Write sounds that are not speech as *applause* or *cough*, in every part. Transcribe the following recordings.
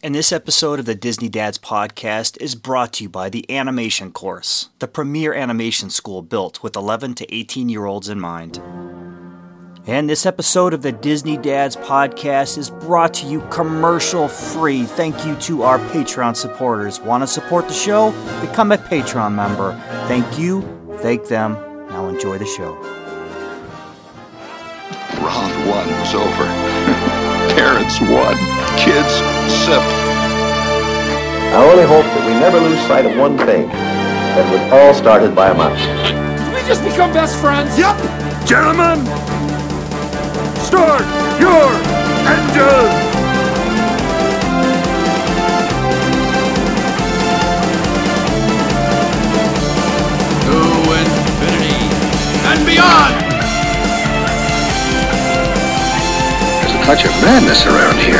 And this episode of the Disney Dads podcast is brought to you by the Animation Course, the premier animation school built with 11 to 18 year olds in mind. And this episode of the Disney Dads podcast is brought to you commercial free. Thank you to our Patreon supporters. Want to support the show? Become a Patreon member. Thank you, thank them. Now enjoy the show. Round one was over. Parents won. Kids sipped. I only hope that we never lose sight of one thing that was all started by a mouse. Did we just become best friends? Yep. Gentlemen, start your engine. To infinity and beyond! Touch of madness around here.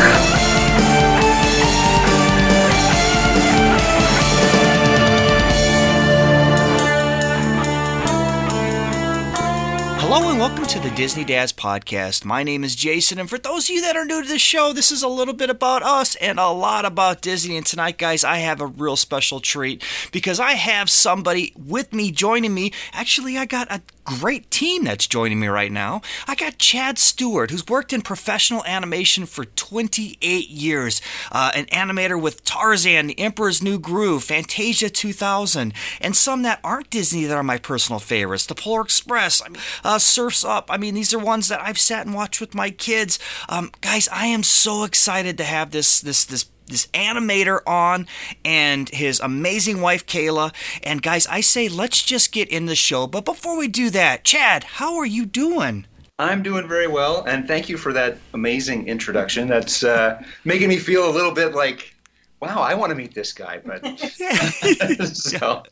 Hello and welcome to the Disney Dads podcast. My name is Jason, and for those of you that are new to the show, this is a little bit about us and a lot about Disney. And tonight, guys, I have a real special treat because I have somebody with me joining me. Actually, I got a great team that's joining me right now. I got Chad Stewart, who's worked in professional animation for 28 years, uh, an animator with Tarzan, The Emperor's New Groove, Fantasia 2000, and some that aren't Disney that are my personal favorites. The Polar Express, uh, Surfs Up. I mean, these are ones that I've sat and watched with my kids. Um, guys, I am so excited to have this this this this animator on and his amazing wife Kayla. And guys, I say let's just get in the show. But before we do that, Chad, how are you doing? I'm doing very well, and thank you for that amazing introduction. That's uh, *laughs* making me feel a little bit like, wow, I want to meet this guy. But *laughs* *laughs* so,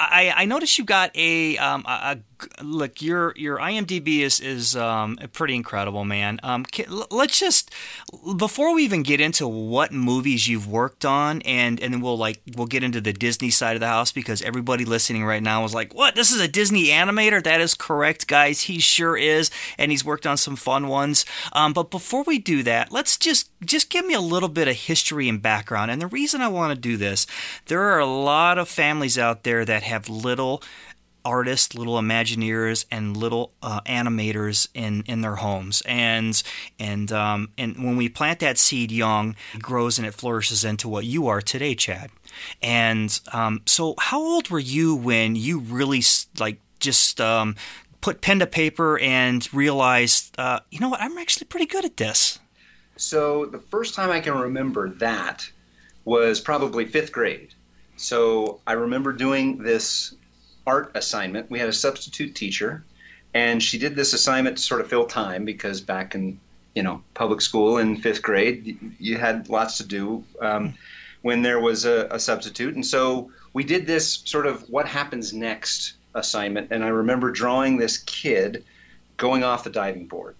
I, I noticed you got a, um, a, a look your your IMDb is is um, pretty incredible, man. Um, can, let's just before we even get into what movies you've worked on, and and then we'll like we'll get into the Disney side of the house because everybody listening right now is like, what? This is a Disney animator? That is correct, guys. He sure is, and he's worked on some fun ones. Um, but before we do that, let's just just give me a little bit of history and background. And the reason I want to do this, there are a lot of families out there that have little artists, little Imagineers, and little uh, animators in, in their homes. And and um, and when we plant that seed young, it grows and it flourishes into what you are today, Chad. And um, so, how old were you when you really like just um, put pen to paper and realized, uh, you know what, I'm actually pretty good at this? so the first time I can remember that was probably fifth grade. So I remember doing this art assignment. We had a substitute teacher, and she did this assignment to sort of fill time because back in you know public school in fifth grade, you had lots to do um, when there was a, a substitute, and so we did this sort of what happens next assignment. And I remember drawing this kid going off the diving board,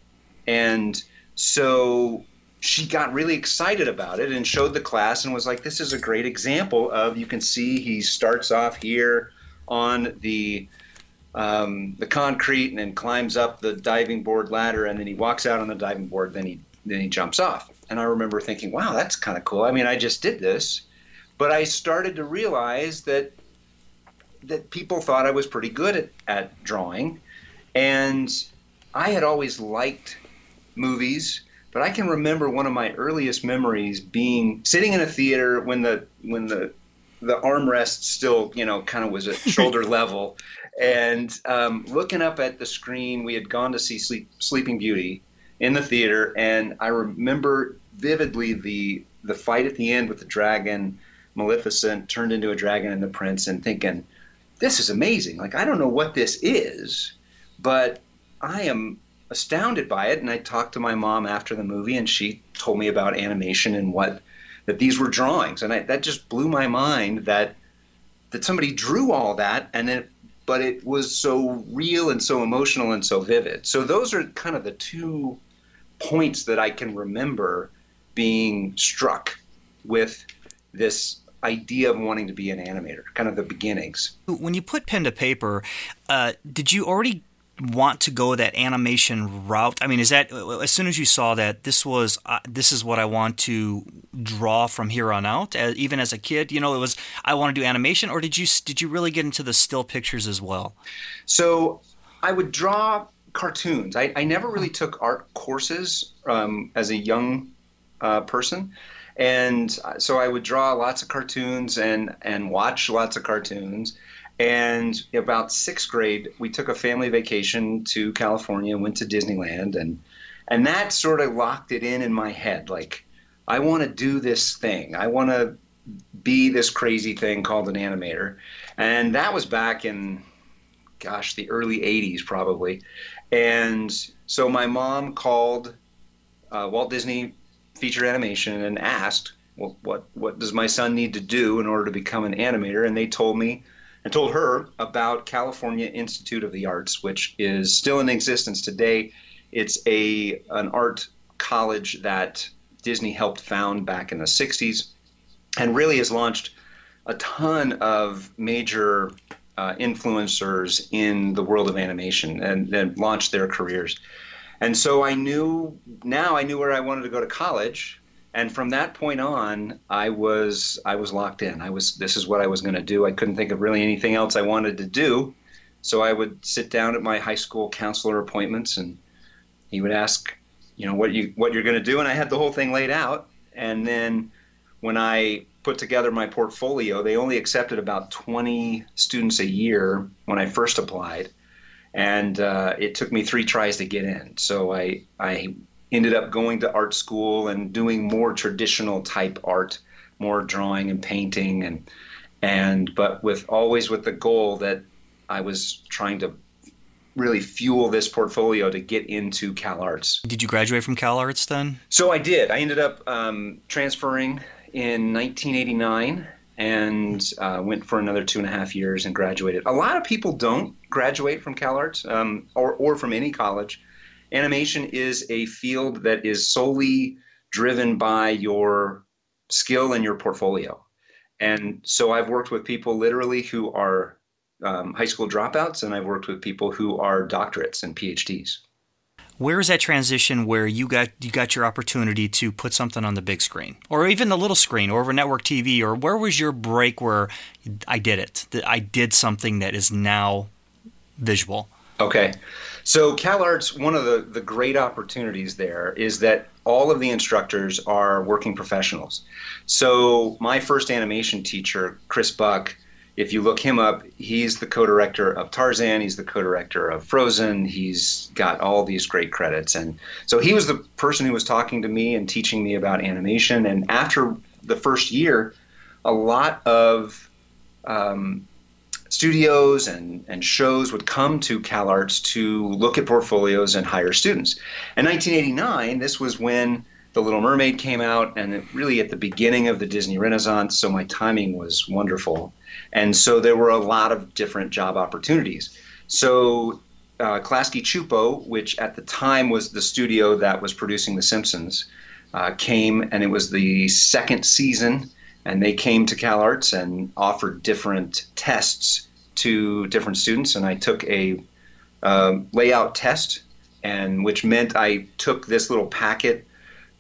and so she got really excited about it and showed the class and was like, "This is a great example of you can see he starts off here." on the um, the concrete and then climbs up the diving board ladder and then he walks out on the diving board then he then he jumps off. And i remember thinking wow that's kind of cool. I mean i just did this. But i started to realize that that people thought i was pretty good at, at drawing. And i had always liked movies but i can remember one of my earliest memories being sitting in a theater when the when the the armrest still, you know, kind of was at *laughs* shoulder level. And um, looking up at the screen, we had gone to see Sleep, Sleeping Beauty in the theater, and I remember vividly the the fight at the end with the dragon, Maleficent turned into a dragon and the prince, and thinking, this is amazing. Like I don't know what this is, but I am astounded by it. And I talked to my mom after the movie, and she told me about animation and what that these were drawings, and I, that just blew my mind that that somebody drew all that, and then but it was so real and so emotional and so vivid. So those are kind of the two points that I can remember being struck with this idea of wanting to be an animator, kind of the beginnings. When you put pen to paper, uh, did you already want to go that animation route? I mean, is that as soon as you saw that this was uh, this is what I want to draw from here on out? As, even as a kid, you know, it was I want to do animation, or did you did you really get into the still pictures as well? So I would draw cartoons. I, I never really took art courses um, as a young uh, person. And so I would draw lots of cartoons and, and watch lots of cartoons. And about sixth grade, we took a family vacation to California, and went to Disneyland, and and that sort of locked it in in my head. Like, I want to do this thing. I want to be this crazy thing called an animator. And that was back in, gosh, the early 80s probably. And so my mom called uh, Walt Disney Feature Animation and asked, well, what, what does my son need to do in order to become an animator? And they told me and told her about California Institute of the Arts, which is still in existence today. It's a an art college that Disney helped found back in the 60s and really has launched a ton of major uh, influencers in the world of animation and, and launched their careers. And so I knew now I knew where I wanted to go to college, and from that point on, I was I was locked in. I was this is what I was going to do. I couldn't think of really anything else I wanted to do, so I would sit down at my high school counselor appointments, and he would ask, you know, what you what you're going to do, and I had the whole thing laid out. And then when I put together my portfolio, they only accepted about 20 students a year when I first applied and uh, it took me three tries to get in. So I I ended up going to art school and doing more traditional type art, more drawing and painting and and but with always with the goal that I was trying to really fuel this portfolio to get into Cal Arts. Did you graduate from Cal Arts then? So I did. I ended up um, transferring in 1989 and uh, went for another two and a half years and graduated. A lot of people don't graduate from CalArts um, or, or from any college. Animation is a field that is solely driven by your skill and your portfolio. And so I've worked with people literally who are um, high school dropouts, and I've worked with people who are doctorates and PhDs where is that transition where you got you got your opportunity to put something on the big screen? Or even the little screen or over network TV or where was your break where I did it that I did something that is now visual? Okay so CalArts one of the the great opportunities there is that all of the instructors are working professionals so my first animation teacher Chris Buck if you look him up, he's the co-director of Tarzan. He's the co-director of Frozen. He's got all these great credits, and so he was the person who was talking to me and teaching me about animation. And after the first year, a lot of um, studios and, and shows would come to CalArts to look at portfolios and hire students. In 1989, this was when The Little Mermaid came out, and really at the beginning of the Disney Renaissance. So my timing was wonderful. And so there were a lot of different job opportunities. So uh, Klasky Csupo, which at the time was the studio that was producing The Simpsons, uh, came and it was the second season, and they came to CalArts and offered different tests to different students. And I took a layout test, and which meant I took this little packet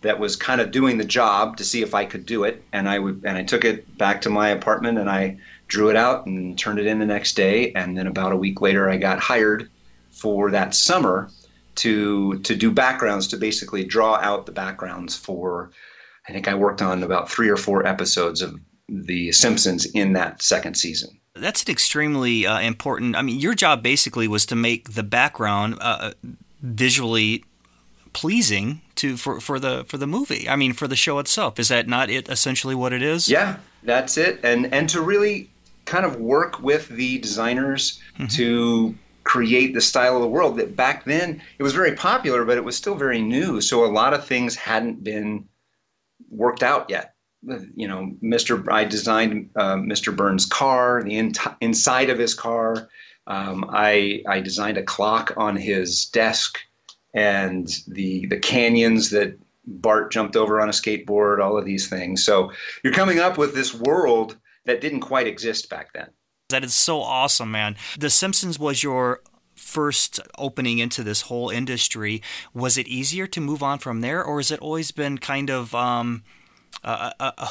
that was kind of doing the job to see if I could do it, and I would and I took it back to my apartment and I drew it out and turned it in the next day. And then about a week later, I got hired for that summer to to do backgrounds to basically draw out the backgrounds for. I think I worked on about three or four episodes of The Simpsons in that second season. That's an extremely uh, important. I mean, your job basically was to make the background uh, visually pleasing to for, for the for the movie. I mean, for the show itself. Is that not it? Essentially, what it is? Yeah, that's it. And and to really kind of work with the designers mm-hmm. to create the style of the world that back then it was very popular but it was still very new so a lot of things hadn't been worked out yet you know mr i designed uh, mr burns car the in- inside of his car um, I, I designed a clock on his desk and the the canyons that bart jumped over on a skateboard all of these things so you're coming up with this world that didn't quite exist back then. That is so awesome, man. The Simpsons was your first opening into this whole industry, was it easier to move on from there, or has it always been kind of um,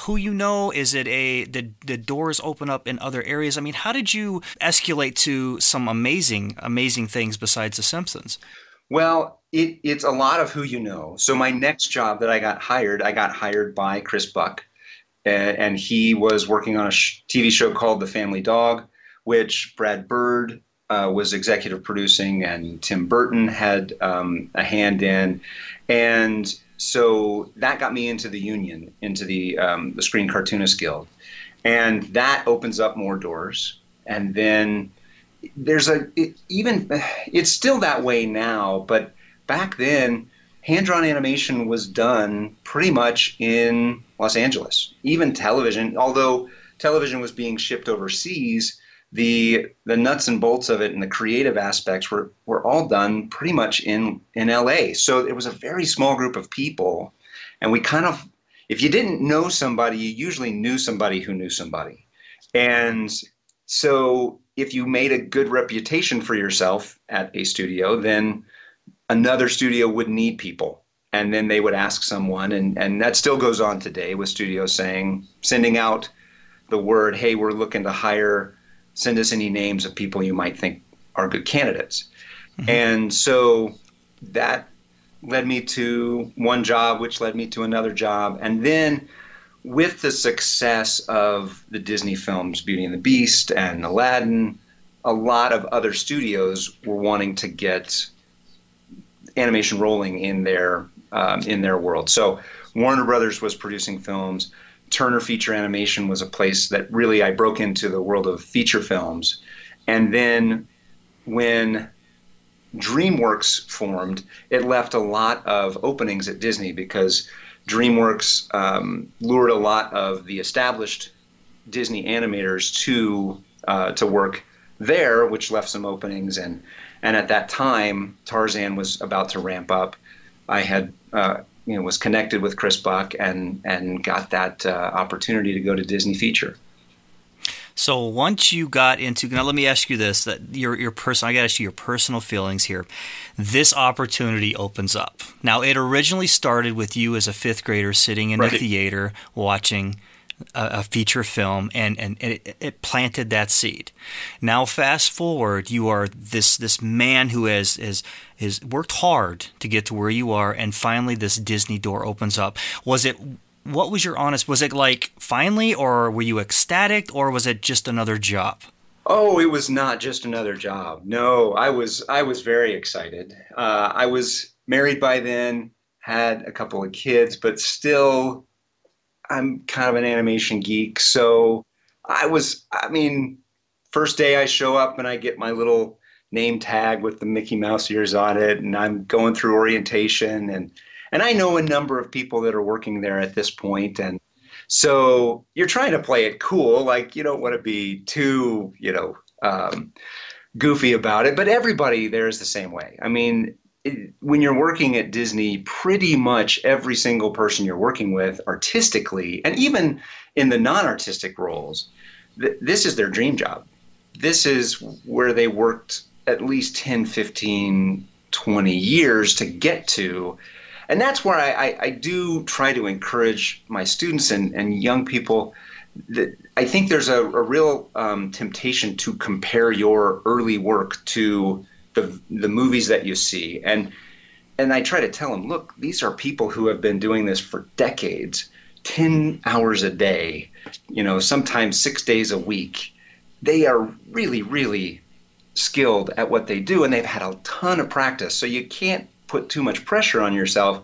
who you know? Is it a the the doors open up in other areas? I mean, how did you escalate to some amazing amazing things besides The Simpsons? Well, it, it's a lot of who you know. So my next job that I got hired, I got hired by Chris Buck, and, and he was working on a sh- TV show called The Family Dog, which Brad Bird uh, was executive producing, and Tim Burton had um, a hand in, and so that got me into the union, into the um, the Screen Cartoonist Guild, and that opens up more doors. And then there's a it, even it's still that way now, but back then hand drawn animation was done pretty much in Los Angeles. Even television, although television was being shipped overseas, the the nuts and bolts of it and the creative aspects were were all done pretty much in in LA. So it was a very small group of people, and we kind of if you didn't know somebody, you usually knew somebody who knew somebody, and so if you made a good reputation for yourself at a studio, then another studio would need people. And then they would ask someone. And, and that still goes on today with studios saying sending out the word hey we're looking to hire send us any names of people you might think are good candidates. Mm-hmm. And so that led me to one job, which led me to another job. And then with the success of the Disney films, Beauty and the Beast and Aladdin, a lot of other studios were wanting to get animation rolling in their um, in their world. So Warner Brothers was producing films. Turner Feature Animation was a place that really I broke into the world of feature films. And then when DreamWorks formed, it left a lot of openings at Disney because DreamWorks um, lured a lot of the established Disney animators to uh, to work there, which left some openings. And and at that time, Tarzan was about to ramp up. I had uh, you know was connected with Chris Buck and and got that uh, opportunity to go to Disney Feature. So once you got into now, let me ask you this: that your your personal, I got to ask you your personal feelings here. This opportunity opens up. Now, it originally started with you as a fifth grader sitting in right. a theater watching a, feature film and, and it, it, planted that seed. Now fast forward, you are this this man who has, has has worked hard to get to where you are and finally this Disney door opens up. Was it what was your honest was it like finally or were you ecstatic or was it just another job? Oh, it was not just another job. No, I was I was very excited. Uh, I was married by then, had a couple of kids, but still I'm kind of an animation geek, so I was. I mean, first day I show up and I get my little name tag with the Mickey Mouse ears on it, and I'm going through orientation, and and I know a number of people that are working there at this point, and so you're trying to play it cool, like you don't want to be too, you know. Um, goofy about it, but everybody there is the same way. I mean, when you're working at Disney, pretty much every single person you're working with artistically, and even in the non artistic roles, th- this is their dream job. This is where they worked at least 10, 15, 20 years to get to. And that's where I, I, I do try to encourage my students and, and young people. That I think there's a, a real um, temptation to compare your early work to the the movies that you see and and I try to tell them, look, these are people who have been doing this for decades, 10 hours a day, you know, sometimes 6 days a week. They are really really skilled at what they do and they've had a ton of practice. So you can't put too much pressure on yourself.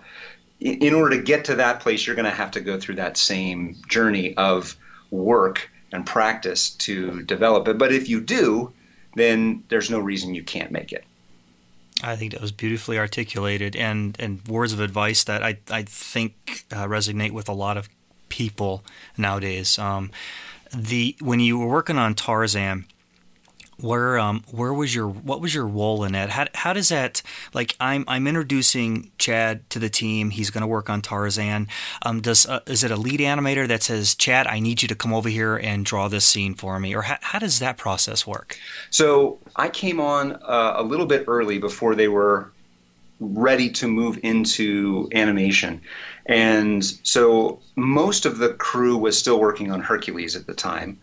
In order to get to that place, you're going to have to go through that same journey of work and practice to develop it. But if you do, then there's no reason you can't make it. I think that was beautifully articulated and, and words of advice that I, I think uh, resonate with a lot of people nowadays. Um, the when you were working on Tarzan, where um where was your what was your role in that? How how does that like I'm I'm introducing Chad to the team. He's going to work on Tarzan. Um, does uh, is it a lead animator that says Chad, I need you to come over here and draw this scene for me, or how, how does that process work? So I came on uh, a little bit early before they were ready to move into animation. And so most of the crew was still working on Hercules at the time.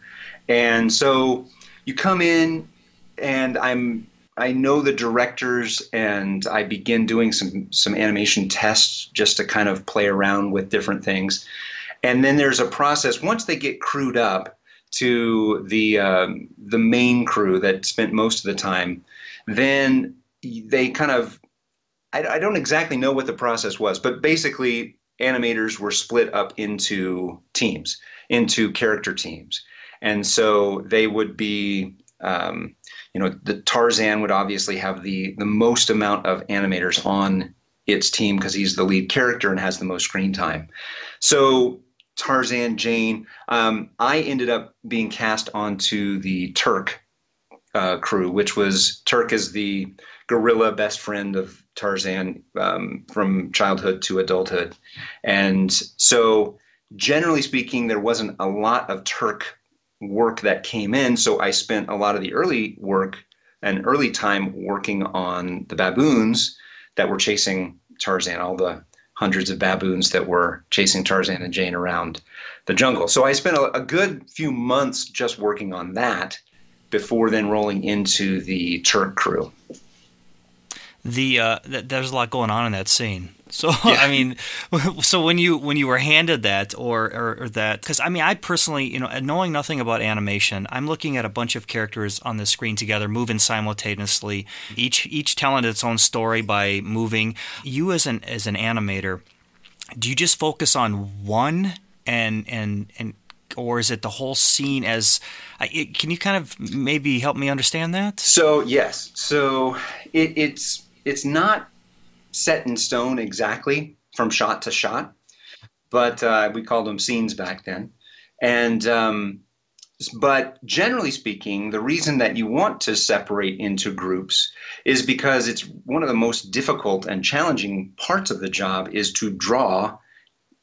And so you come in and I'm I know the directors and I begin doing some some animation tests just to kind of play around with different things. And then there's a process once they get crewed up to the um, the main crew that spent most of the time, then they kind of I, I don't exactly know what the process was, but basically animators were split up into teams, into character teams. And so they would be, um, you know, the Tarzan would obviously have the, the most amount of animators on its team because he's the lead character and has the most screen time. So Tarzan, Jane, um, I ended up being cast onto the Turk uh, crew, which was Turk is the gorilla best friend of Tarzan um, from childhood to adulthood. And so, generally speaking, there wasn't a lot of Turk work that came in. So, I spent a lot of the early work and early time working on the baboons that were chasing Tarzan, all the hundreds of baboons that were chasing Tarzan and Jane around the jungle. So, I spent a, a good few months just working on that before then rolling into the Turk crew the uh, th- there's a lot going on in that scene. So *laughs* yeah. I mean, *laughs* so when you when you were handed that or or, or that because I mean I personally you know uh, knowing nothing about animation I'm looking at a bunch of characters on the screen together moving simultaneously each each telling its own story by moving. You as an as an animator, do you just focus on one and and and or is it the whole scene as it, can you kind of maybe help me understand that so yes so it, it's it's not set in stone exactly from shot to shot, but uh, we called them scenes back then. And um, but generally speaking, the reason that you want to separate into groups is because it's one of the most difficult and challenging parts of the job is to draw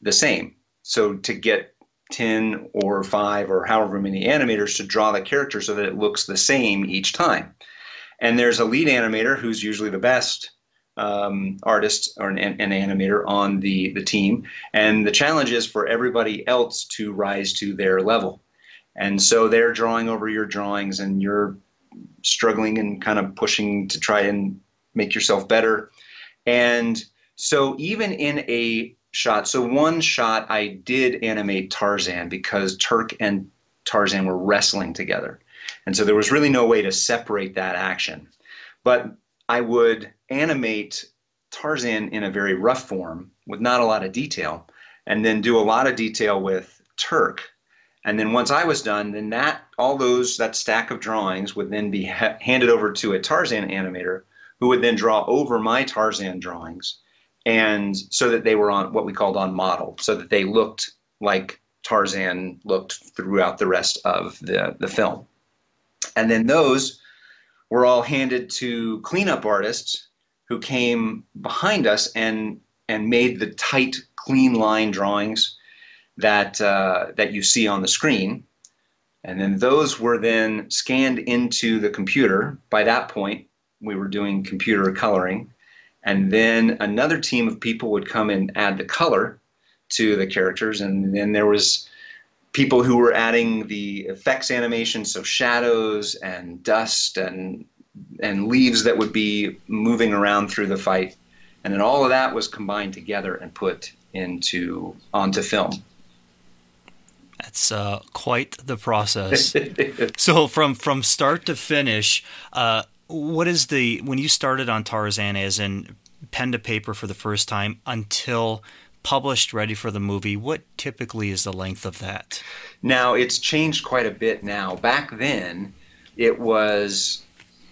the same. So to get 10 or 5 or however many animators to draw the character so that it looks the same each time. And there's a lead animator who's usually the best um, artist or an, an, animator on the, the team. And the challenge is for everybody else to rise to their level. And so they're drawing over your drawings and you're struggling and kind of pushing to try and make yourself better. And so even in a shot, so one shot I did animate Tarzan because Turk and Tarzan were wrestling together. And so there was really no way to separate that action. But I would animate Tarzan in a very rough form with not a lot of detail, and then do a lot of detail with Turk. And then once I was done, then that all those that stack of drawings would then be ha- handed over to a Tarzan animator who would then draw over my Tarzan drawings and so that they were on what we called on model, so that they looked like Tarzan looked throughout the rest of the, the film. And then those were all handed to cleanup artists who came behind us and and made the tight, clean line drawings that uh, that you see on the screen. And then those were then scanned into the computer. By that point, we were doing computer coloring. And then another team of people would come and add the color to the characters. And then there was people who were adding the effects animation, so shadows and dust and and leaves that would be moving around through the fight, and then all of that was combined together and put into onto film. That's uh, quite the process. *laughs* so from from start to finish, uh, what is the when you started on Tarzan as in pen to paper for the first time until published, ready for the movie, what typically is the length of that? Now, it's changed quite a bit now. Back then, it was,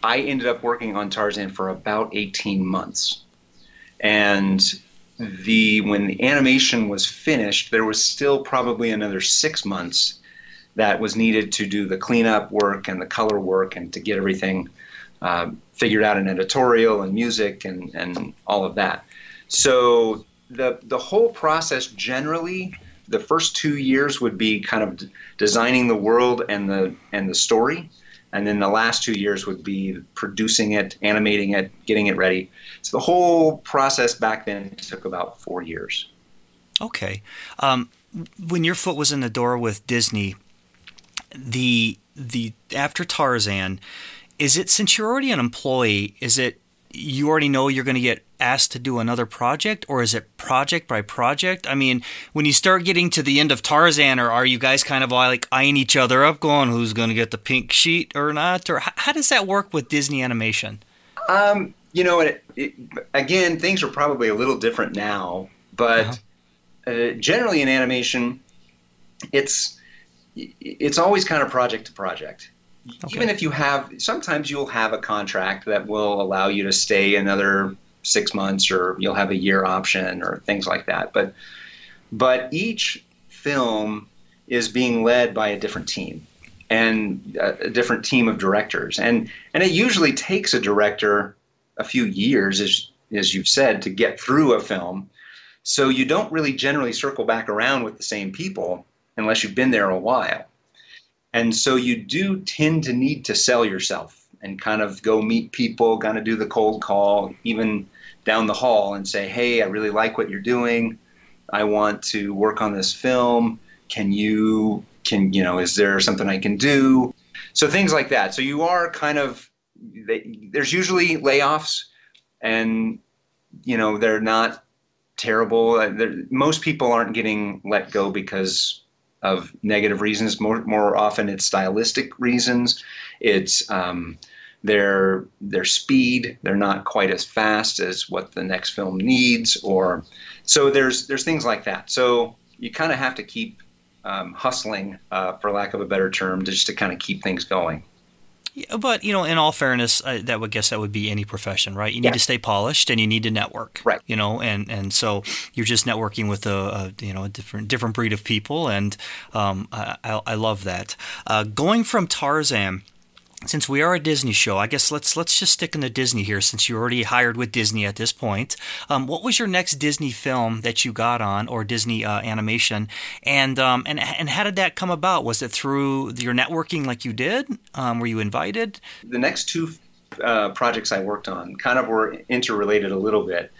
I ended up working on Tarzan for about 18 months. And the when the animation was finished, there was still probably another six months that was needed to do the cleanup work and the color work and to get everything uh, figured out in editorial and music and, and all of that. So the the whole process generally the first two years would be kind of d- designing the world and the and the story and then the last two years would be producing it animating it getting it ready so the whole process back then took about four years Okay. Um, when your foot was in the door with Disney, the the after Tarzan, is it since you're already an employee? Is it you already know you're going to get asked to do another project, or is it project by project? I mean, when you start getting to the end of Tarzan, or are you guys kind of like eyeing each other up, going, "Who's going to get the pink sheet or not?" Or how, does that work with Disney Animation? Um, you know, it, it, again, things are probably a little different now, but uh, generally in animation, it's it's always kind of project to project. Even if you have, sometimes you'll have a contract that will allow you to stay another six months, or you'll have a year option, or things like that. But but each film is being led by a different team and a, a different team of directors, and and it usually takes a director a few years, as as you've said, to get through a film. So you don't really generally circle back around with the same people unless you've been there a while. And so you do tend to need to sell yourself and kind of go meet people, kind of do the cold call, even down the hall and say, hey, I really like what you're doing. I want to work on this film. Can you, can, you know, is there something I can do? So things like that. So you are kind of, they, there's usually layoffs and, you know, they're not terrible. They're- Most people aren't getting let go because of negative reasons. More more often, it's stylistic reasons. It's um, their their speed. They're not quite as fast as what the next film needs, or so there's there's things like that. So you kind of have to keep um, hustling, uh, for lack of a better term, just to kind of keep things going. Yeah, but you know, in all fairness, uh, that would guess that would be any profession, right? You need Yeah. to stay polished, and you need to network, Right. You know, and and so you're just networking with a, a you know a different different breed of people, and um, I, I I love that. Uh, going from Tarzan. Since we are a Disney show, I guess let's let's just stick in the Disney here. Since you're already hired with Disney at this point, um, what was your next Disney film that you got on, or Disney uh, animation, and um, and and how did that come about? Was it through your networking, like you did? Um, were you invited? the next two uh, projects I worked on kind of were interrelated a little bit.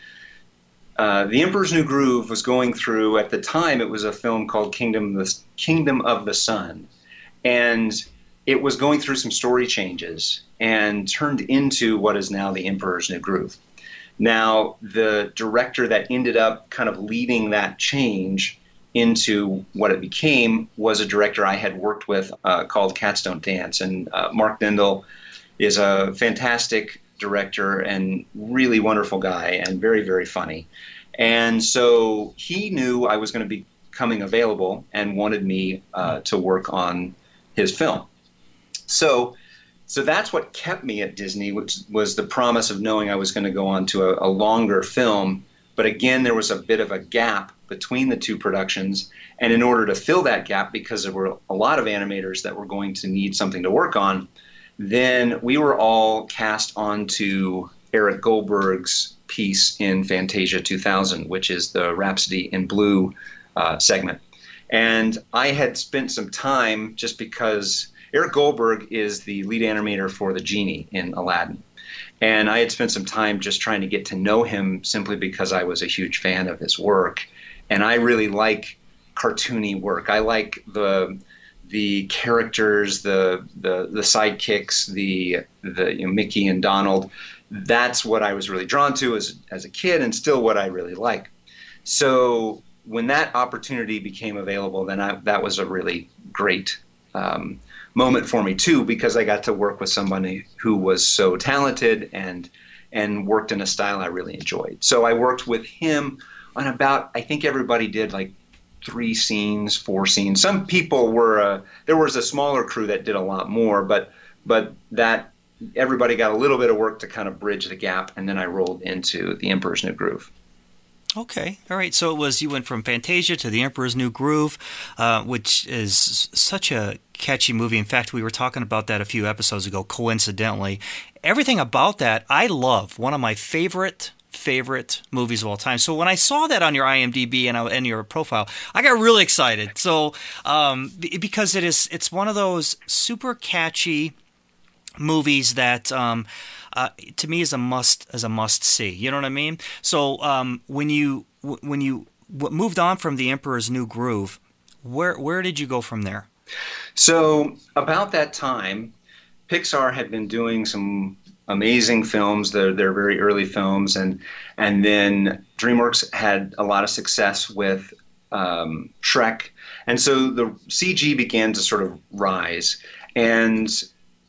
Uh, the Emperor's New Groove was going through at the time. It was a film called Kingdom the Kingdom of the Sun, and it was going through some story changes and turned into what is now the Emperor's New Groove. Now, the director that ended up kind of leading that change into what it became was a director I had worked with uh, called Cats Don't Dance, and uh, Mark Dindal is a fantastic director and really wonderful guy and very very funny. And so he knew I was going to be coming available and wanted me uh, to work on his film. So so that's what kept me at Disney, which was the promise of knowing I was going to go on to a, a longer film. But again, there was a bit of a gap between the two productions. And in order to fill that gap, because there were a lot of animators that were going to need something to work on, then we were all cast onto Eric Goldberg's piece in Fantasia 2000, which is the Rhapsody in Blue uh, segment. And I had spent some time just because Eric Goldberg is the lead animator for the genie in Aladdin. And I had spent some time just trying to get to know him simply because I was a huge fan of his work. And I really like cartoony work. I like the the characters, the the the sidekicks, the the you know, Mickey and Donald. That's what I was really drawn to as as a kid, and still what I really like. So when that opportunity became available, then I, that was a really great um, moment for me too, because I got to work with somebody who was so talented and and worked in a style I really enjoyed. So I worked with him on about I think everybody did like three scenes, four scenes. Some people were uh, there was a smaller crew that did a lot more, but but that everybody got a little bit of work to kind of bridge the gap, and then I rolled into the Emperor's New Groove. Okay, all right. So it was you went from Fantasia to The Emperor's New Groove, uh, which is such a catchy movie. In fact, we were talking about that a few episodes ago. Coincidentally, everything about that I love. One of my favorite favorite movies of all time. So when I saw that on your IMDb and, and your profile, I got really excited. So um, because it is, it's one of those super catchy movies that. Um, uh, to me is a must as a must see. You know what I mean? So um, when you when you moved on from the Emperor's New Groove, where where did you go from there? So about that time, Pixar had been doing some amazing films. They're, they're very early films, and and then DreamWorks had a lot of success with um, Shrek, and so the CG began to sort of rise. And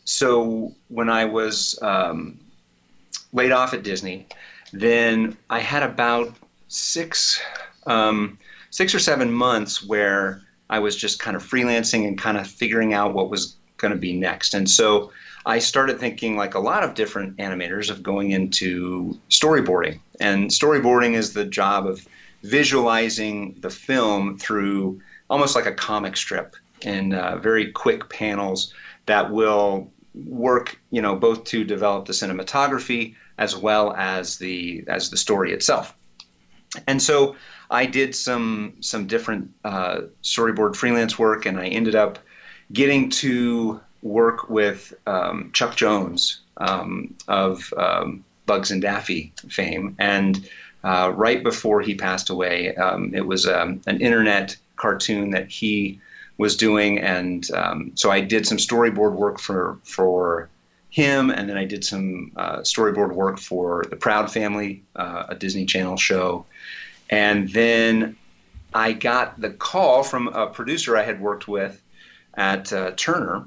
so when I was um, laid off at Disney, then I had about six um, six or seven months where I was just kind of freelancing and kind of figuring out what was going to be next. And so I started thinking, like a lot of different animators, of going into storyboarding. And storyboarding is the job of visualizing the film through almost like a comic strip in uh, very quick panels that will work, you know, both to develop the cinematography as well as the as the story itself. And so I did some some different uh, storyboard freelance work, and I ended up getting to work with um, Chuck Jones um, of um, Bugs and Daffy fame. And uh, right before he passed away, um, it was um, an internet cartoon that he was doing, and um, so I did some storyboard work for for him, and then I did some uh, storyboard work for the Proud Family, uh, a Disney Channel show, and then I got the call from a producer I had worked with at uh, Turner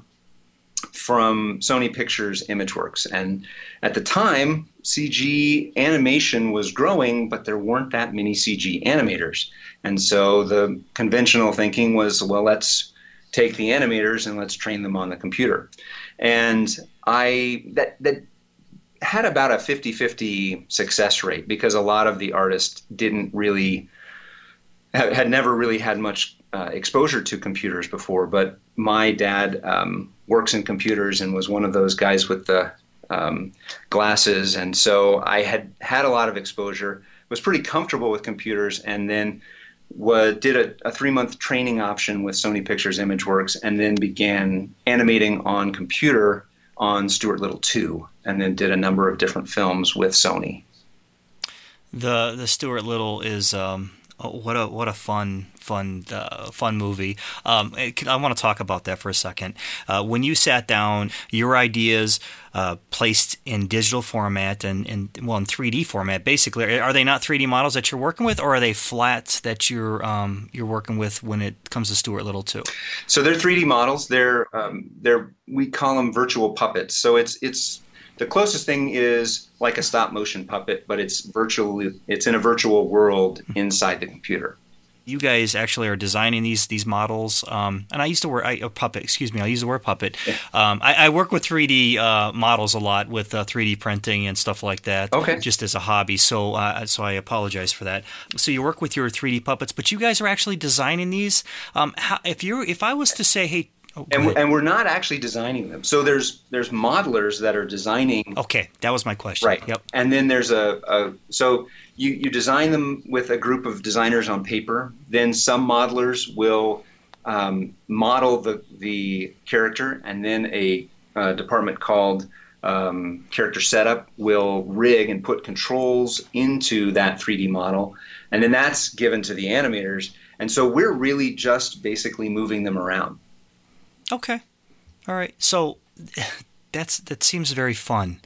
from Sony Pictures Imageworks. And at the time, CG animation was growing, but there weren't that many CG animators. And so the conventional thinking was, well, let's take the animators and let's train them on the computer. And I that that had about a 50-50 success rate because a lot of the artists didn't really had never really had much uh, exposure to computers before, but my dad um, works in computers and was one of those guys with the um, glasses, and so I had had a lot of exposure. Was pretty comfortable with computers, and then was, did a, a three month training option with Sony Pictures Imageworks, and then began animating on computer on Stuart Little 2, and then did a number of different films with Sony. The the Stuart Little is um, what a what a fun fun uh, fun movie. Um, I want to talk about that for a second. Uh, when you sat down, your ideas uh, placed in digital format and, and well in 3D format. Basically, are they not 3D models that you're working with, or are they flats that you're um, you're working with when it comes to Stuart Little 2? So they're 3D models. They're um, they're we call them virtual puppets. So it's it's the closest thing is like a stop motion puppet, but it's virtually it's in a virtual world inside the computer you guys actually are designing these these models. Um, and I used to work I, a puppet. Excuse me. I use the word puppet. Um, I, I, work with 3D uh, models a lot with uh, 3D printing and stuff like that. Okay. Just as a hobby. So uh, so I apologize for that. So you work with your 3D puppets, but you guys are actually designing these. Um, how, if you if I was to say, hey, Oh, and, we're, and we're not actually designing them. So there's there's modelers that are designing. Okay, that was my question. Right. Yep. And then there's a, a so you you design them with a group of designers on paper. Then some modelers will um, model the the character, and then a, a department called um, character setup will rig and put controls into that 3D model, and then that's given to the animators. And so we're really just basically moving them around. Okay. All right. So *laughs* that's that seems very fun.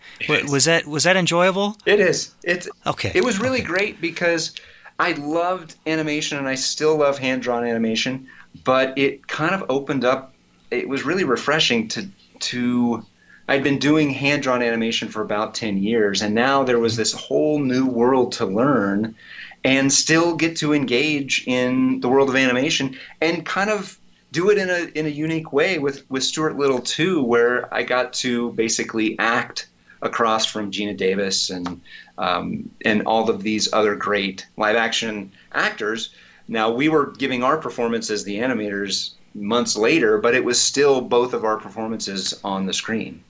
Was that was that enjoyable? It is. It's okay. It was really okay. great because I loved animation and I still love hand drawn animation, but it kind of opened up. It was really refreshing to to. I'd been doing hand drawn animation for about ten years, and now there was this whole new world to learn, and still get to engage in the world of animation and kind of do it in a in a unique way with with Stuart Little 2, where I got to basically act across from Geena Davis and um, and all of these other great live action actors. Now we were giving our performance as the animators months later, but it was still both of our performances on the screen.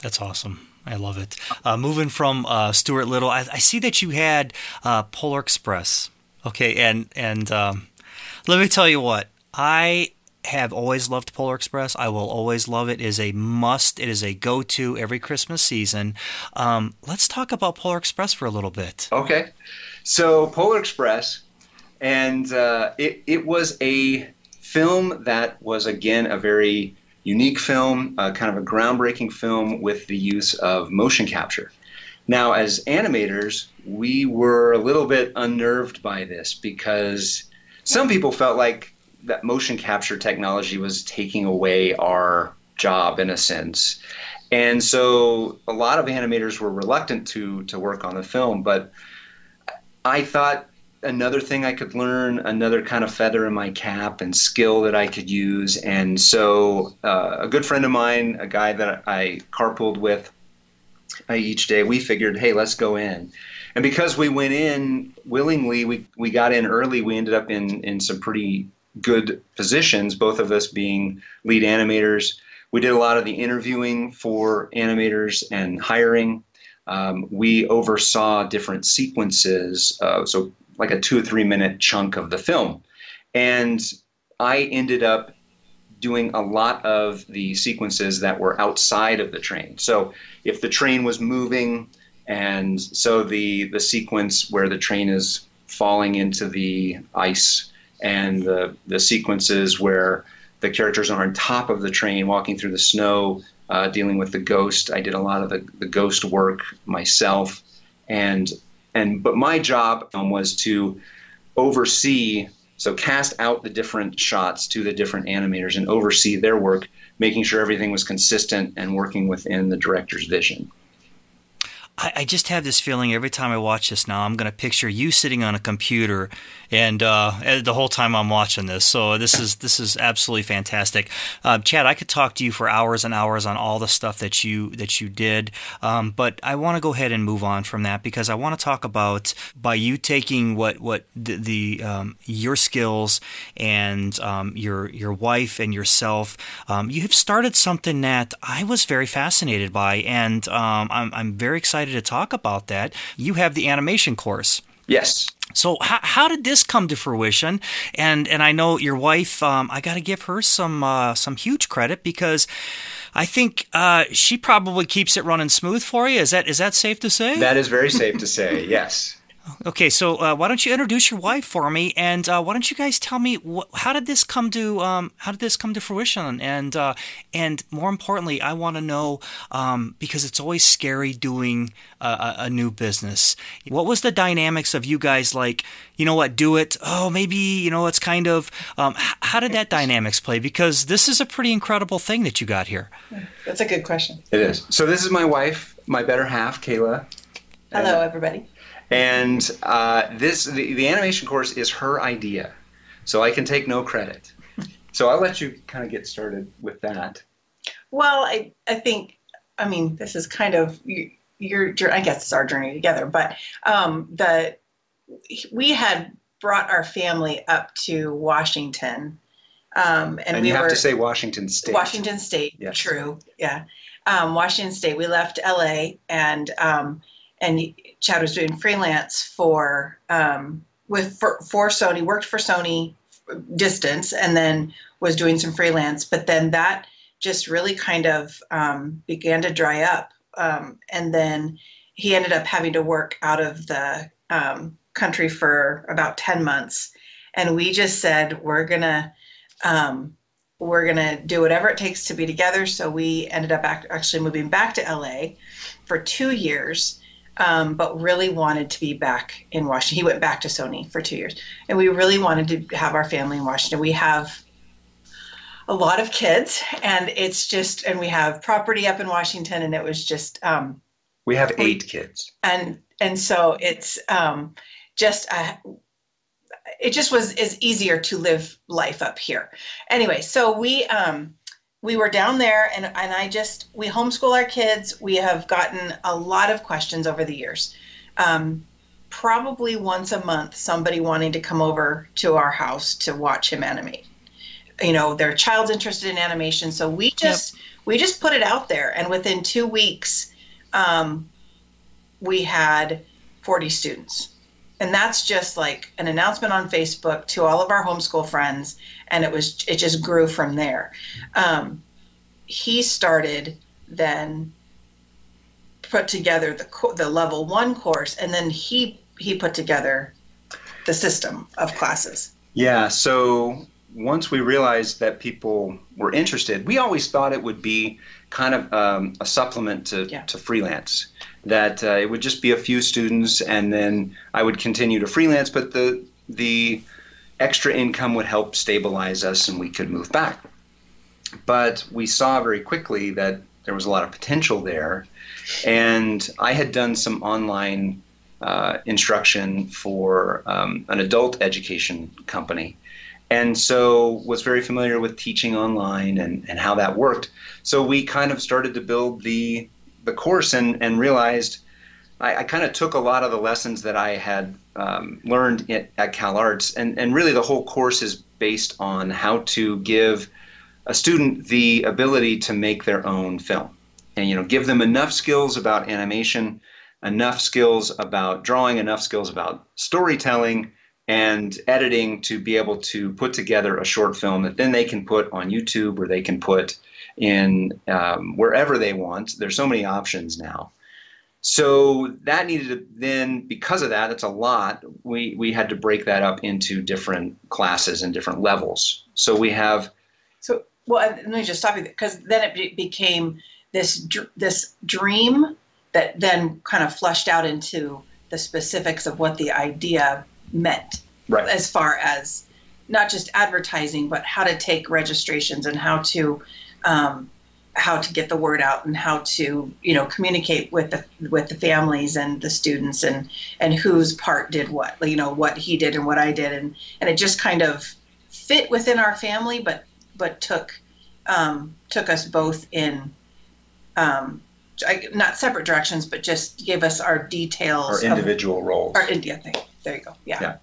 That's awesome. I love it. Uh, moving from uh, Stuart Little, I, I, see that you had uh, Polar Express. Okay, and and um, let me tell you what I have always loved Polar Express. I will always love it. It is a must. It is a go-to every Christmas season. Um, let's talk about Polar Express for a little bit. Okay, so Polar Express, and uh, it it was a film that was again a very unique film, uh, kind of a groundbreaking film with the use of motion capture. Now, as animators, we were a little bit unnerved by this because some people felt like that motion capture technology was taking away our job in a sense. And so a lot of animators were reluctant to to work on the film, but I thought another thing I could learn, another kind of feather in my cap and skill that I could use. And so, uh, a good friend of mine, a guy that I carpooled with uh, each day, we figured, hey, let's go in. And because we went in willingly, we, we got in early. We ended up in, in some pretty good positions, both of us being lead animators. We did a lot of the interviewing for animators and hiring. Um, we oversaw different sequences. Uh, so like a two or three minute chunk of the film. And I ended up doing a lot of the sequences that were outside of the train. So if the train was moving, and so the the sequence where the train is falling into the ice, and the the sequences where the characters are on top of the train walking through the snow, uh, dealing with the ghost. I did a lot of the, the ghost work myself, and and but my job was to oversee so cast out the different shots to the different animators and oversee their work making sure everything was consistent and working within the director's vision I, I just have this feeling every time I watch this now, I'm going to picture you sitting on a computer, and uh, the whole time I'm watching this. So this is this is absolutely fantastic, uh, Chad. I could talk to you for hours and hours on all the stuff that you that you did, um, but I want to go ahead and move on from that because I want to talk about by you taking what what the, the um, your skills and um, your your wife and yourself, um, you have started something that I was very fascinated by, and um, I'm I'm very excited to talk about that. You have the animation course. Yes. So how, how did this come to fruition? And and I know your wife. Um, I got to give her some uh, some huge credit because I think uh, she probably keeps it running smooth for you. Is that is that safe to say? That is very safe to say. Yes. Okay, so uh, why don't you introduce your wife for me, and uh, why don't you guys tell me wh- how did this come to um, how did this come to fruition, and uh, and more importantly, I want to know um, because it's always scary doing a, a, new business. What was the dynamics of you guys like? You know what? Do it. Oh, maybe you know it's kind of. Um, how did that dynamics play? Because this is a pretty incredible thing that you got here. That's a good question. It is. So this is my wife, my better half, Kayla. Hello, everybody. And uh, this the, the animation course is her idea, so I can take no credit. So I'll let you kind of get started with that. Well, I I think I mean this is kind of your, your I guess it's our journey together, but um, the we had brought our family up to Washington. Um, and, and we you have were, to say Washington State. Washington State, yes. true, yeah. Um, Washington State. We left LA, and um, and Chad was doing freelance for um, with for, for Sony, worked for Sony distance, and then was doing some freelance. But then that just really kind of um, began to dry up, um, and then he ended up having to work out of the um, country for about ten months, and we just said we're gonna um, we're gonna do whatever it takes to be together. So we ended up actually moving back to LA for two years um, but really wanted to be back in Washington. He went back to Sony for two years, and we really wanted to have our family in Washington. We have a lot of kids, and it's just, and we have property up in Washington, and it was just. Um, we have eight kids, and and so it's um, just a, it just was is easier to live life up here. Anyway, so we um, we were down there and, and I just, we homeschool our kids. We have gotten a lot of questions over the years. Um, probably once a month, somebody wanting to come over to our house to watch him animate. You know, their child's interested in animation. So we just, we just put it out there. And within two weeks, um, we had 40 students and that's just like an announcement on facebook to all of our homeschool friends and it was it just grew from there um, he started then put together the co- the level one course and then he he put together the system of classes Yeah, so once we realized that people were interested, we always thought it would be kind of um, a supplement to, Yeah. to freelance. That uh, it would just be a few students, and then I would continue to freelance, but the the extra income would help stabilize us, and we could move back. But we saw very quickly that there was a lot of potential there, and I had done some online uh, instruction for um, an adult education company and so was very familiar with teaching online and, and how that worked so we kind of started to build the the course and, and realized I, I kind of took a lot of the lessons that I had um, learned at, at Cal Arts. And, and really the whole course is based on how to give a student the ability to make their own film. And you know give them enough skills about animation enough skills about drawing enough skills about storytelling and editing to be able to put together a short film that then they can put on YouTube or they can put in um, wherever they want. There's so many options now. So that needed to then, because of that, it's a lot. We we had to break that up into different classes and different levels. So we have So, well, let me just stop you because then it be- became this this dream that then kind of flushed out into the specifics of what the idea meant, right. as far as not just advertising, but how to take registrations and how to um, how to get the word out and how to you know communicate with the with the families and the students and and whose part did what you know what he did and what I did and and it just kind of fit within our family but but took um, took us both in um, I- not separate directions but just gave us our details our of- individual roles. our India thing there you go yeah, Yeah.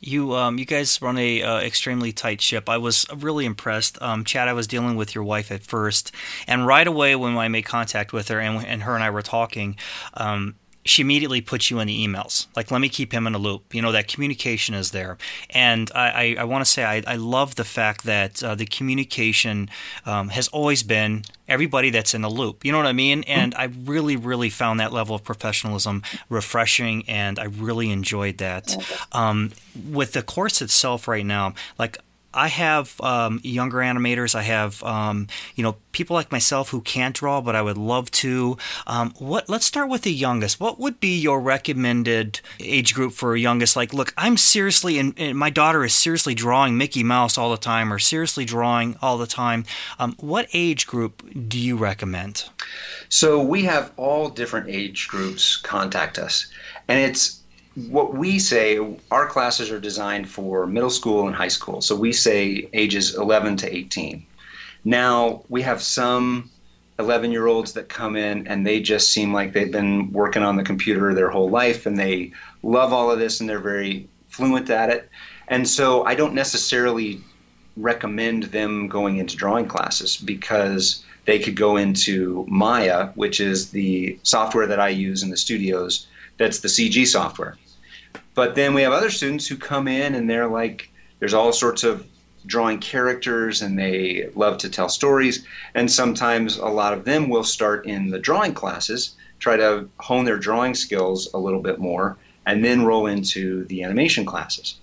You um, you guys run a uh, extremely tight ship. I was really impressed. Um, Chad, I was dealing with your wife at first, and right away when I made contact with her and and her and I were talking. Um, she immediately puts you in the emails. Like, let me keep him in a loop. You know, that communication is there. And I, I, I want to say I, I love the fact that uh, the communication um, has always been everybody that's in the loop. You know what I mean? And I really, really found that level of professionalism refreshing, and I really enjoyed that. Um, with the course itself right now, like I have um, younger animators. I have um, you know people like myself who can't draw, but I would love to. Um, what? Let's start with the youngest. What would be your recommended age group for a youngest? Like, look, I'm seriously, and, and my daughter is seriously drawing Mickey Mouse all the time, or seriously drawing all the time. Um, what age group do you recommend? So we have all different age groups contact us, and it's what we say. Our classes are designed for middle school and high school, so we say ages 11 to 18. Now we have some 11 year olds that come in and they just seem like they've been working on the computer their whole life and they love all of this and they're very fluent at it. And so I don't necessarily recommend them going into drawing classes because they could go into Maya, which is the software that I use in the studios. That's the CG software. But then we have other students who come in and they're like, there's all sorts of drawing characters and they love to tell stories. And sometimes a lot of them will start in the drawing classes, try to hone their drawing skills a little bit more, and then roll into the animation classes.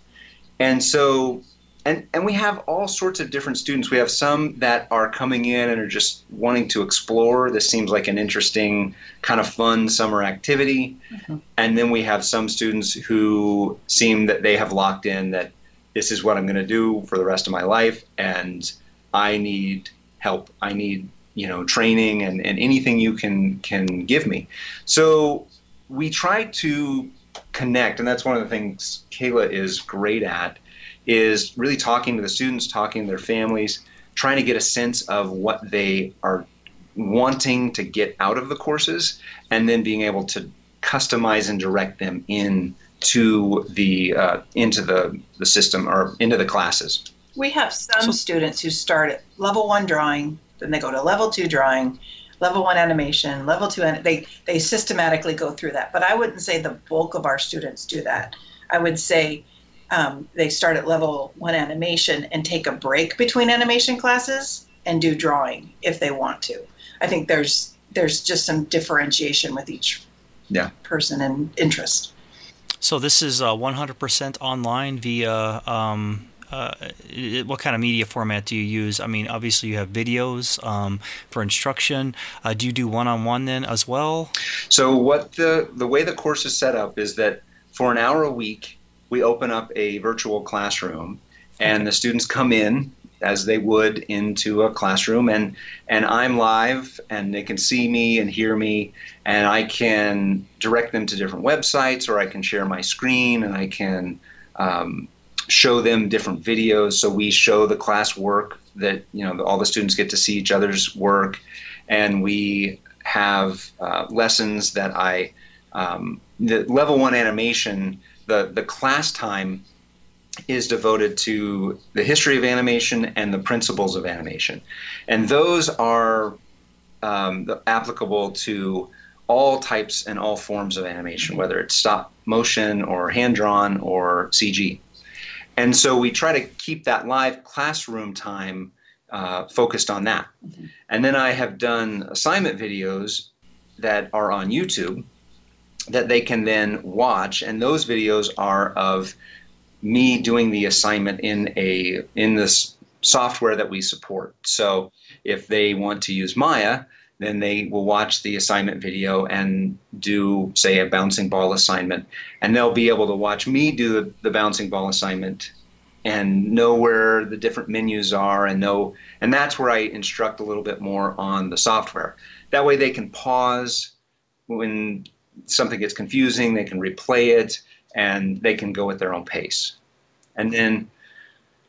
And so and and we have all sorts of different students. We have some that are coming in and are just wanting to explore. This seems like an interesting, kind of fun summer activity. Mm-hmm. And then we have some students who seem that they have locked in that this is what I'm going to do for the rest of my life, and I need help. I need you know training and, and anything you can can give me. So we try to connect, and that's one of the things Kayla is great at is really talking to the students, talking to their families, trying to get a sense of what they are wanting to get out of the courses, and then being able to customize and direct them in to the uh, into the, the system or into the classes. We have some students who start at level one drawing, then they go to level two drawing, level one animation, level two, and they they systematically go through that. But I wouldn't say the bulk of our students do that. I would say um, they start at level one animation and take a break between animation classes and do drawing if they want to. I think there's there's just some differentiation with each Yeah. person and interest. So this is uh, 100% online via. Um, uh, it- what kind of media format do you use? I mean, obviously you have videos um, for instruction. Uh, do you do one-on-one then as well? So what the the way the course is set up is that for an hour a week we open up a virtual classroom and the students come in as they would into a classroom and and I'm live and they can see me and hear me and I can direct them to different websites or I can share my screen and I can um, show them different videos. So we show the class work that you know all the students get to see each other's work and we have uh, lessons that I um, the level one animation the the class time is devoted to the history of animation and the principles of animation, and those are um, the- applicable to all types and all forms of animation, whether it's stop motion or hand drawn or CG. And so we try to keep that live classroom time uh, focused on that. And then I have done assignment videos that are on YouTube that they can then watch, and those videos are of me doing the assignment in a in this software that we support. So if they want to use Maya, then they will watch the assignment video and do say a bouncing ball assignment, and they'll be able to watch me do the, the bouncing ball assignment and know where the different menus are and know and that's where I instruct a little bit more on the software. That way they can pause when something gets confusing, they can replay it and they can go at their own pace. And then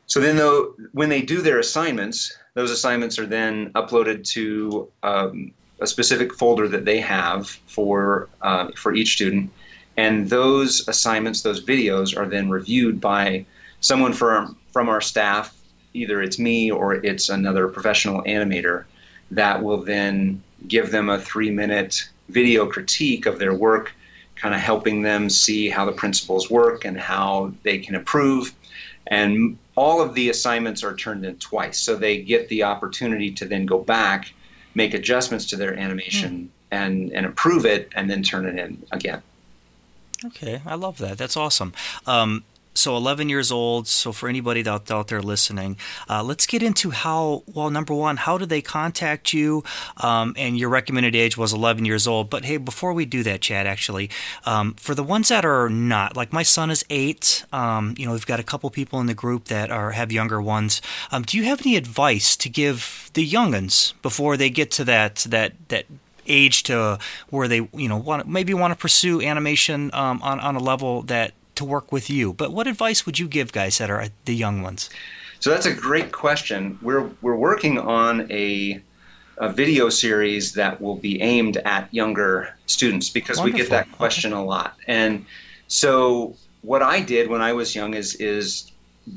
so then though when they do their assignments, those assignments are then uploaded to um, a specific folder that they have for uh, for each student, and those assignments, those videos, are then reviewed by someone from from our staff. Either it's me or it's another professional animator that will then give them a three minute video critique of their work, kind of helping them see how the principles work and how they can improve. And all of the assignments are turned in twice, so they get the opportunity to then go back, make adjustments to their animation, and, and improve it, and then turn it in again. Okay, I love that. That's awesome. Um, so 11 years old. So for anybody out, out there listening, uh, let's get into how. Well, number one, how did they contact you? Um, and your recommended age was 11 years old. But hey, before we do that, Chad, actually, um, for the ones that are not, like my son is eight. Um, you know, we've got a couple people in the group that are have younger ones. Um, do you have any advice to give the younguns before they get to that that that age to where they you know want maybe want to pursue animation um, on on a level that to work with you. But what advice would you give guys that are uh, the young ones? So that's a great question. We're we're working on a a video series that will be aimed at younger students because we get that question a lot. And so what I did when I was young is is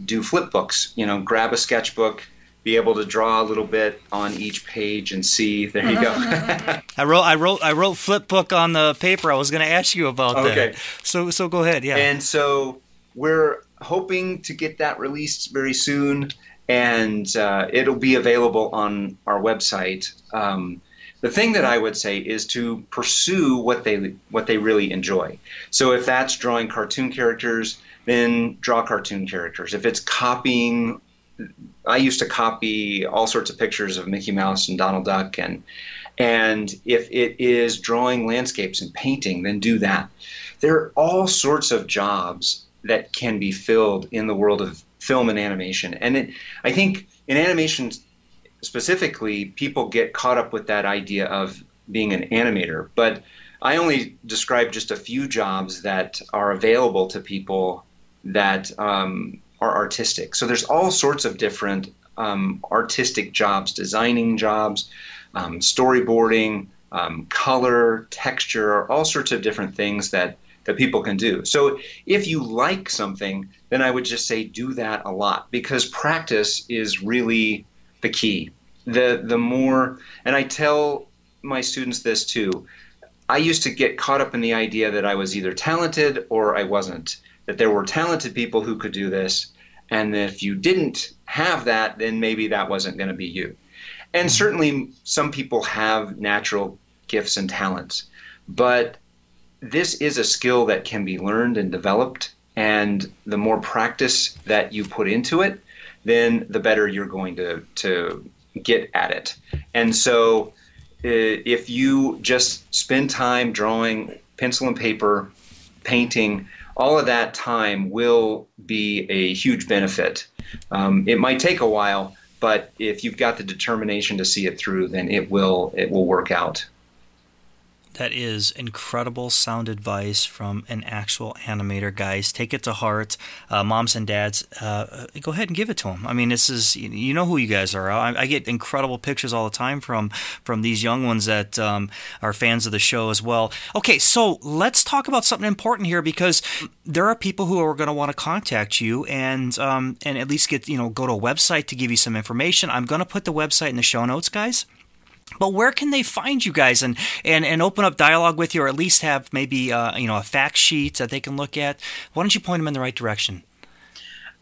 do flip books. You know, grab a sketchbook, be able to draw a little bit on each page and see. There you go. *laughs* *laughs* I wrote I wrote I wrote flip book on the paper. I was going to ask you about Okay. that. So so go ahead. Yeah. And so we're hoping to get that released very soon, and uh, it'll be available on our website. Um, the thing that I would say is to pursue what they what they really enjoy. So if that's drawing cartoon characters, then draw cartoon characters. If it's copying, I used to copy all sorts of pictures of Mickey Mouse and Donald Duck, and and if it is drawing landscapes and painting, then do that. There are all sorts of jobs that can be filled in the world of film and animation, and it, I think in animation specifically, people get caught up with that idea of being an animator. But I only describe just a few jobs that are available to people that um, are artistic. So there's all sorts of different um, artistic jobs, designing jobs, um, storyboarding, um, color, texture, all sorts of different things that that people can do. So if you like something, then I would just say do that a lot because practice is really the key. The the more and I tell my students this too. I used to get caught up in the idea that I was either talented or I wasn't. That there were talented people who could do this, and that if you didn't have that, then maybe that wasn't going to be you. And certainly, some people have natural gifts and talents, but this is a skill that can be learned and developed. And the more practice that you put into it, then the better you're going to, to get at it. And so, uh, if you just spend time drawing, pencil and paper, painting, all of that time will be a huge benefit. Um, it might take a while, but if you've got the determination to see it through, then it will it will work out. That is incredible sound advice from an actual animator, guys. Take it to heart, uh, moms and dads. Uh, go ahead and give it to them. I mean, this is you know who you guys are. I, I get incredible pictures all the time from from these young ones that um, are fans of the show as well. Okay, so let's talk about something important here because there are people who are going to want to contact you and um, and at least get you know go to a website to give you some information. I'm going to put the website in the show notes, guys. But where can they find you guys and, and, and open up dialogue with you, or at least have maybe uh, you know a fact sheet that they can look at? Why don't you point them in the right direction?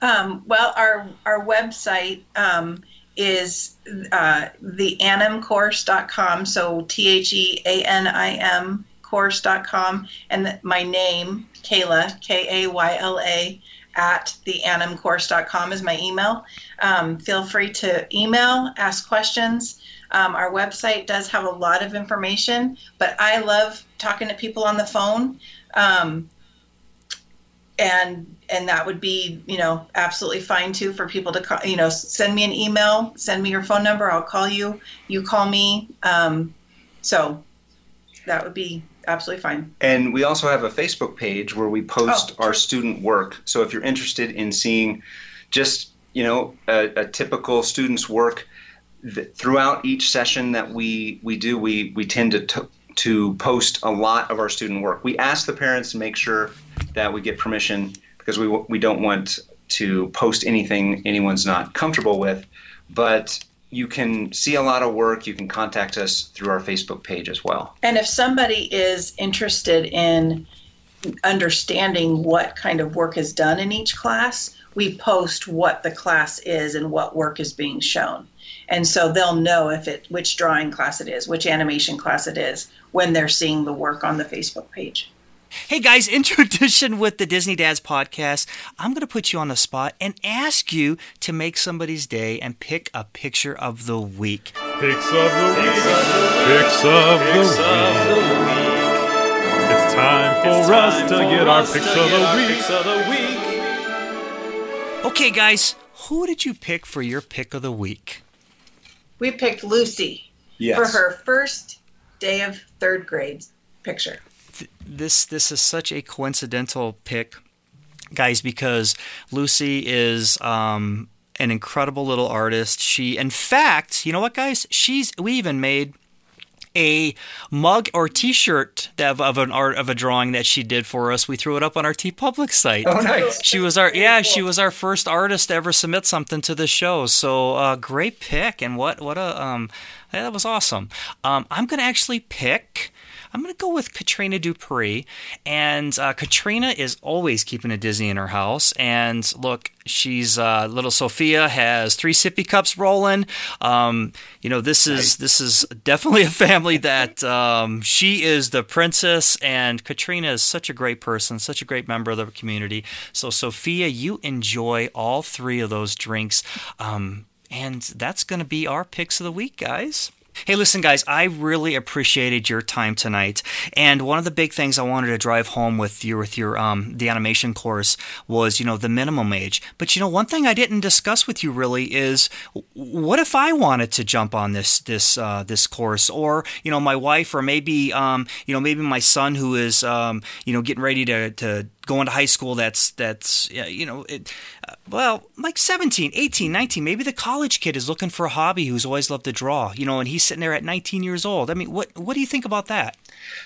Um, well, our our website um, is uh, theanimcourse.com. So T H E A N I M course.com, and the, my name Kayla K A Y L A at theanimcourse.com is my email. Um, feel free to email, ask questions. Um, our website does have a lot of information, but I love talking to people on the phone. Um, and and that would be you know absolutely fine too for people to call, you know send me an email send me your phone number i'll call you you call me um, so that would be absolutely fine And we also have a Facebook page where we post Oh, our student work. So if you're interested in seeing just you know a, a typical student's work th- throughout each session that we we do, we we tend to t- to post a lot of our student work. We ask the parents to make sure that we get permission because we we don't want to post anything anyone's not comfortable with, but you can see a lot of work. You can contact us through our Facebook page as well. and if somebody is interested in understanding what kind of work is done in each class we post what the class is and what work is being shown and so they'll know if it which drawing class it is which animation class it is when they're seeing the work on the facebook page Hey guys, *laughs* in tradition with the Disney Dads podcast, I'm going to put you on the spot and ask you to make somebody's day and pick a picture of the week. Picks of the week. Picks of the week. It's time for us to get our picks of the week. Okay, guys, who did you pick for your pick of the week? We picked lucy Yes. for her first day of third grade picture this this is such a coincidental pick, guys, because Lucy is um, an incredible little artist. She, in fact, you know what, guys? She's we even made a mug or T-shirt of, of an art of a drawing that she did for us. We threw it up on our TeePublic site. Oh, nice. She was our yeah, she was our first artist to ever submit something to the show. So uh, great pick, and what what a um, yeah, that was awesome. Um, I'm gonna actually pick. I'm going to go with Katrina Dupree. And uh, Katrina is always keeping a Disney in her house. And look, she's uh, little Sophia has three sippy cups rolling. Um, you know, this is this is definitely a family that um, she is the princess, and Katrina is such a great person, such a great member of the community. So Sophia, you enjoy all three of those drinks. Um, and that's going to be our picks of the week, guys. Hey, listen, guys, I really appreciated your time tonight. And one of the big things I wanted to drive home with you, with your um, the animation course, was you know the minimum age. But you know, one thing I didn't discuss with you really is what if I wanted to jump on this this uh, this course, or you know, my wife, or maybe um, you know maybe my son who is um, you know getting ready to to going to high school that's that's you know it, uh, well like 17 18 19 maybe the college kid is looking for a hobby who's always loved to draw you know and he's sitting there at 19 years old i mean what what do you think about that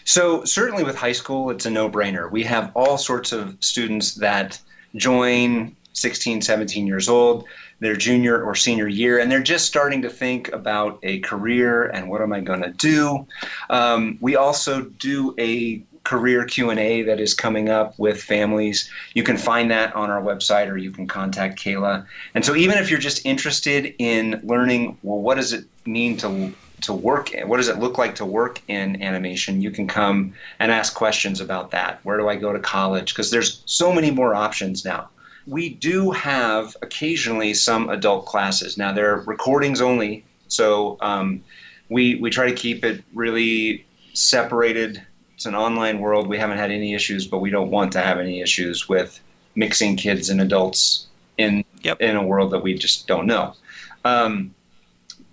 So certainly with high school, it's a no-brainer. We have all sorts of students that join 16, 17 years old, their junior or senior year, and they're just starting to think about a career and what am I going to do. Um, we also do a career q&a that is coming up with families. You can find that on our website or you can contact kayla. And so even if you're just interested in learning well what does it mean to to work what does it look like to work in animation you can come and ask questions about that. Where do i go to college? Because there's so many more options now. We do have occasionally some adult classes. Now they're recordings only so um, we we try to keep it really separated it's an online world. We haven't had any issues but we don't want to have any issues with mixing kids and adults in Yep. in a world that we just don't know. Um,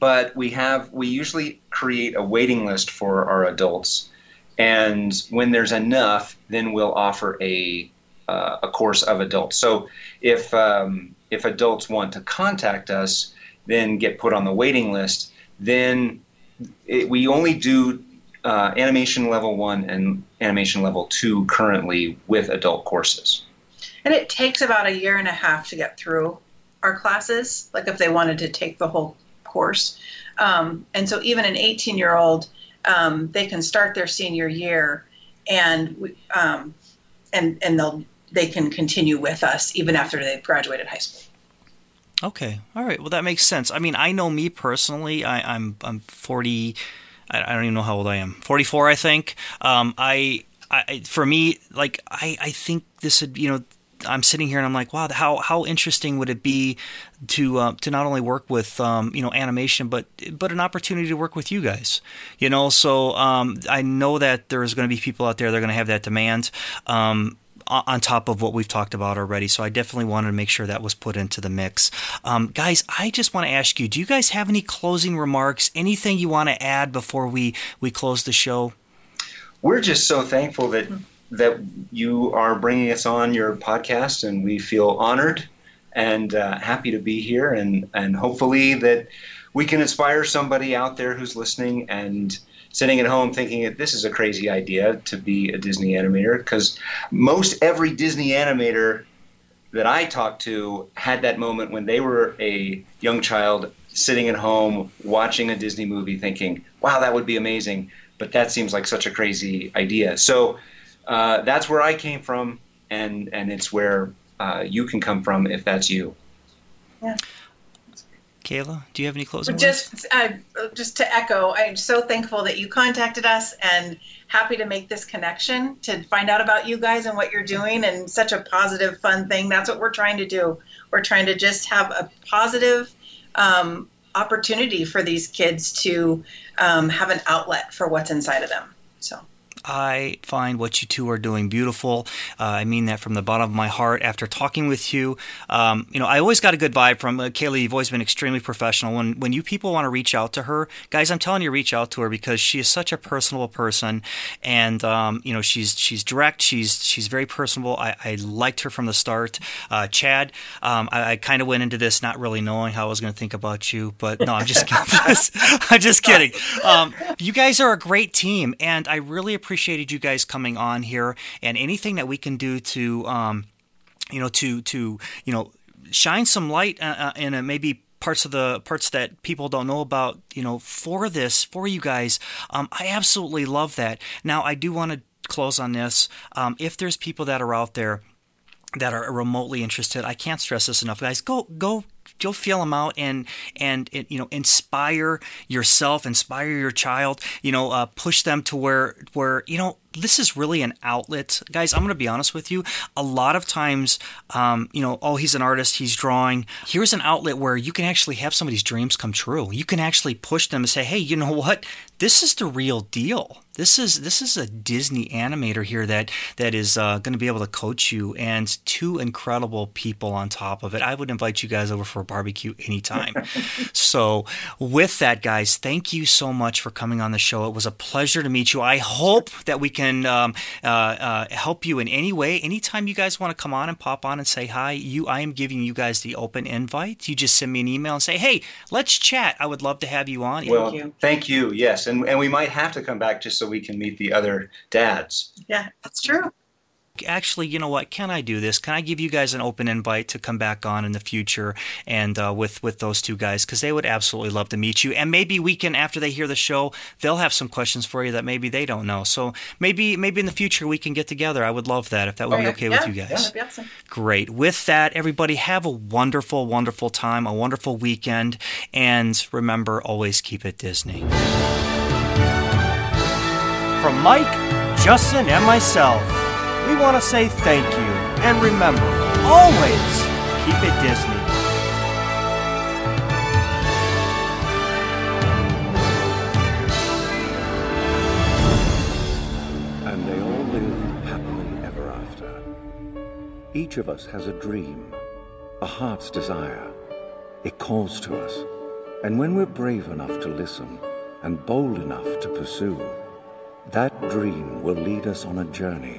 but we have we usually create a waiting list for our adults. And when there's enough then we'll offer a uh, a course of adults. So if um, if adults want to contact us then get put on the waiting list then it, we only do uh, animation level one and animation level two currently with adult courses And it takes about a year and a half to get through our classes, like if they wanted to take the whole course. Um, and so even an 18 year old, um, they can start their senior year and we- um, and and they'll they can continue with us even after they've graduated high school. Okay, all right. Well, that makes sense. I mean, I know me personally. I, I'm I'm 40. I, I don't even know how old I am. 44, I think. Um, I, I for me, like I, I think this would you know. I'm sitting here and I'm like, wow, how how interesting would it be to uh, to not only work with um, you know animation, but but an opportunity to work with you guys, you know. So um, I know that there's going to be people out there that are going to have that demand. Um, on top of what we've talked about already. So I definitely wanted to make sure that was put into the mix. Um, guys, I just want to ask you: Do you guys have any closing remarks? Anything you want to add before we we close the show? we're just so thankful that that you are bringing us on your podcast, and we feel honored and uh, happy to be here, and and hopefully that we can inspire somebody out there who's listening and sitting at home thinking that this is a crazy idea to be a Disney animator because most every Disney animator that I talked to had that moment when they were a young child sitting at home watching a Disney movie thinking, wow, that would be amazing. But that seems like such a crazy idea. So uh, that's where I came from, and, and it's where uh, you can come from if that's you. Kayla, do you have any closing? Just uh, just to echo, I'm so thankful that you contacted us and happy to make this connection to find out about you guys and what you're doing and such a positive, fun thing. That's what we're trying to do. We're trying to just have a positive um, opportunity for these kids to um, have an outlet for what's inside of them. So. I find what you two are doing beautiful. Uh, I mean that from the bottom of my heart. After talking with you, um, you know, I always got a good vibe from uh, Kaylee. You've always been extremely professional. When when you people want to reach out to her, guys, I'm telling you, reach out to her because she is such a personable person, and um, you know, she's she's direct. She's she's very personable. I, I liked her from the start. Uh, Chad, um, I, I kind of went into this not really knowing how I was going to think about you, but no, I'm just *laughs* kidding. *laughs* I'm just kidding. Um, you guys are a great team, and I really appreciated you guys coming on here. And anything that we can do to, um, you know, to to you know, shine some light uh, uh, in uh, maybe parts of the parts that people don't know about, you know, for this for you guys. Um, I absolutely love that. Now, I do want to close on this. Um, if there's people that are out there that are remotely interested, I can't stress this enough, guys. Go go go feel them out and and you know inspire yourself, inspire your child. You know, uh, push them to where where you know this is really an outlet, guys. I'm going to be honest with you. A lot of times, um, you know, oh, he's an artist, he's drawing. Here's an outlet where you can actually have somebody's dreams come true. You can actually push them and say, hey, you know what? This is the real deal. This is this is a Disney animator here that that is uh, going to be able to coach you, and two incredible people on top of it. I would invite you guys over for a barbecue anytime. *laughs* so, with that, guys, thank you so much for coming on the show. It was a pleasure to meet you. I hope that we can can um, uh, uh, help you in any way, anytime you guys want to come on and pop on and say hi, you I am giving you guys the open invite. You just send me an email and say, hey, let's chat. I would love to have you on. Well, you. thank you. Yes, and and we might have to come back just so we can meet the other dads. Yeah, that's true. Actually, you know what? Can I do this? Can I give you guys an open invite to come back on in the future and uh, with with those two guys because they would absolutely love to meet you. And maybe we can, after they hear the show, they'll have some questions for you that maybe they don't know. So maybe maybe in the future we can get together. I would love that if that would be okay yeah, with you yeah, guys. be awesome. Great. With that, everybody have a wonderful, wonderful time, a wonderful weekend, and remember, always keep it Disney. From Mike, Justin, and myself, we want to say thank you. And remember, always keep it Disney. And they all live happily ever after. Each of us has a dream, a heart's desire. It calls to us. And when we're brave enough to listen and bold enough to pursue, that dream will lead us on a journey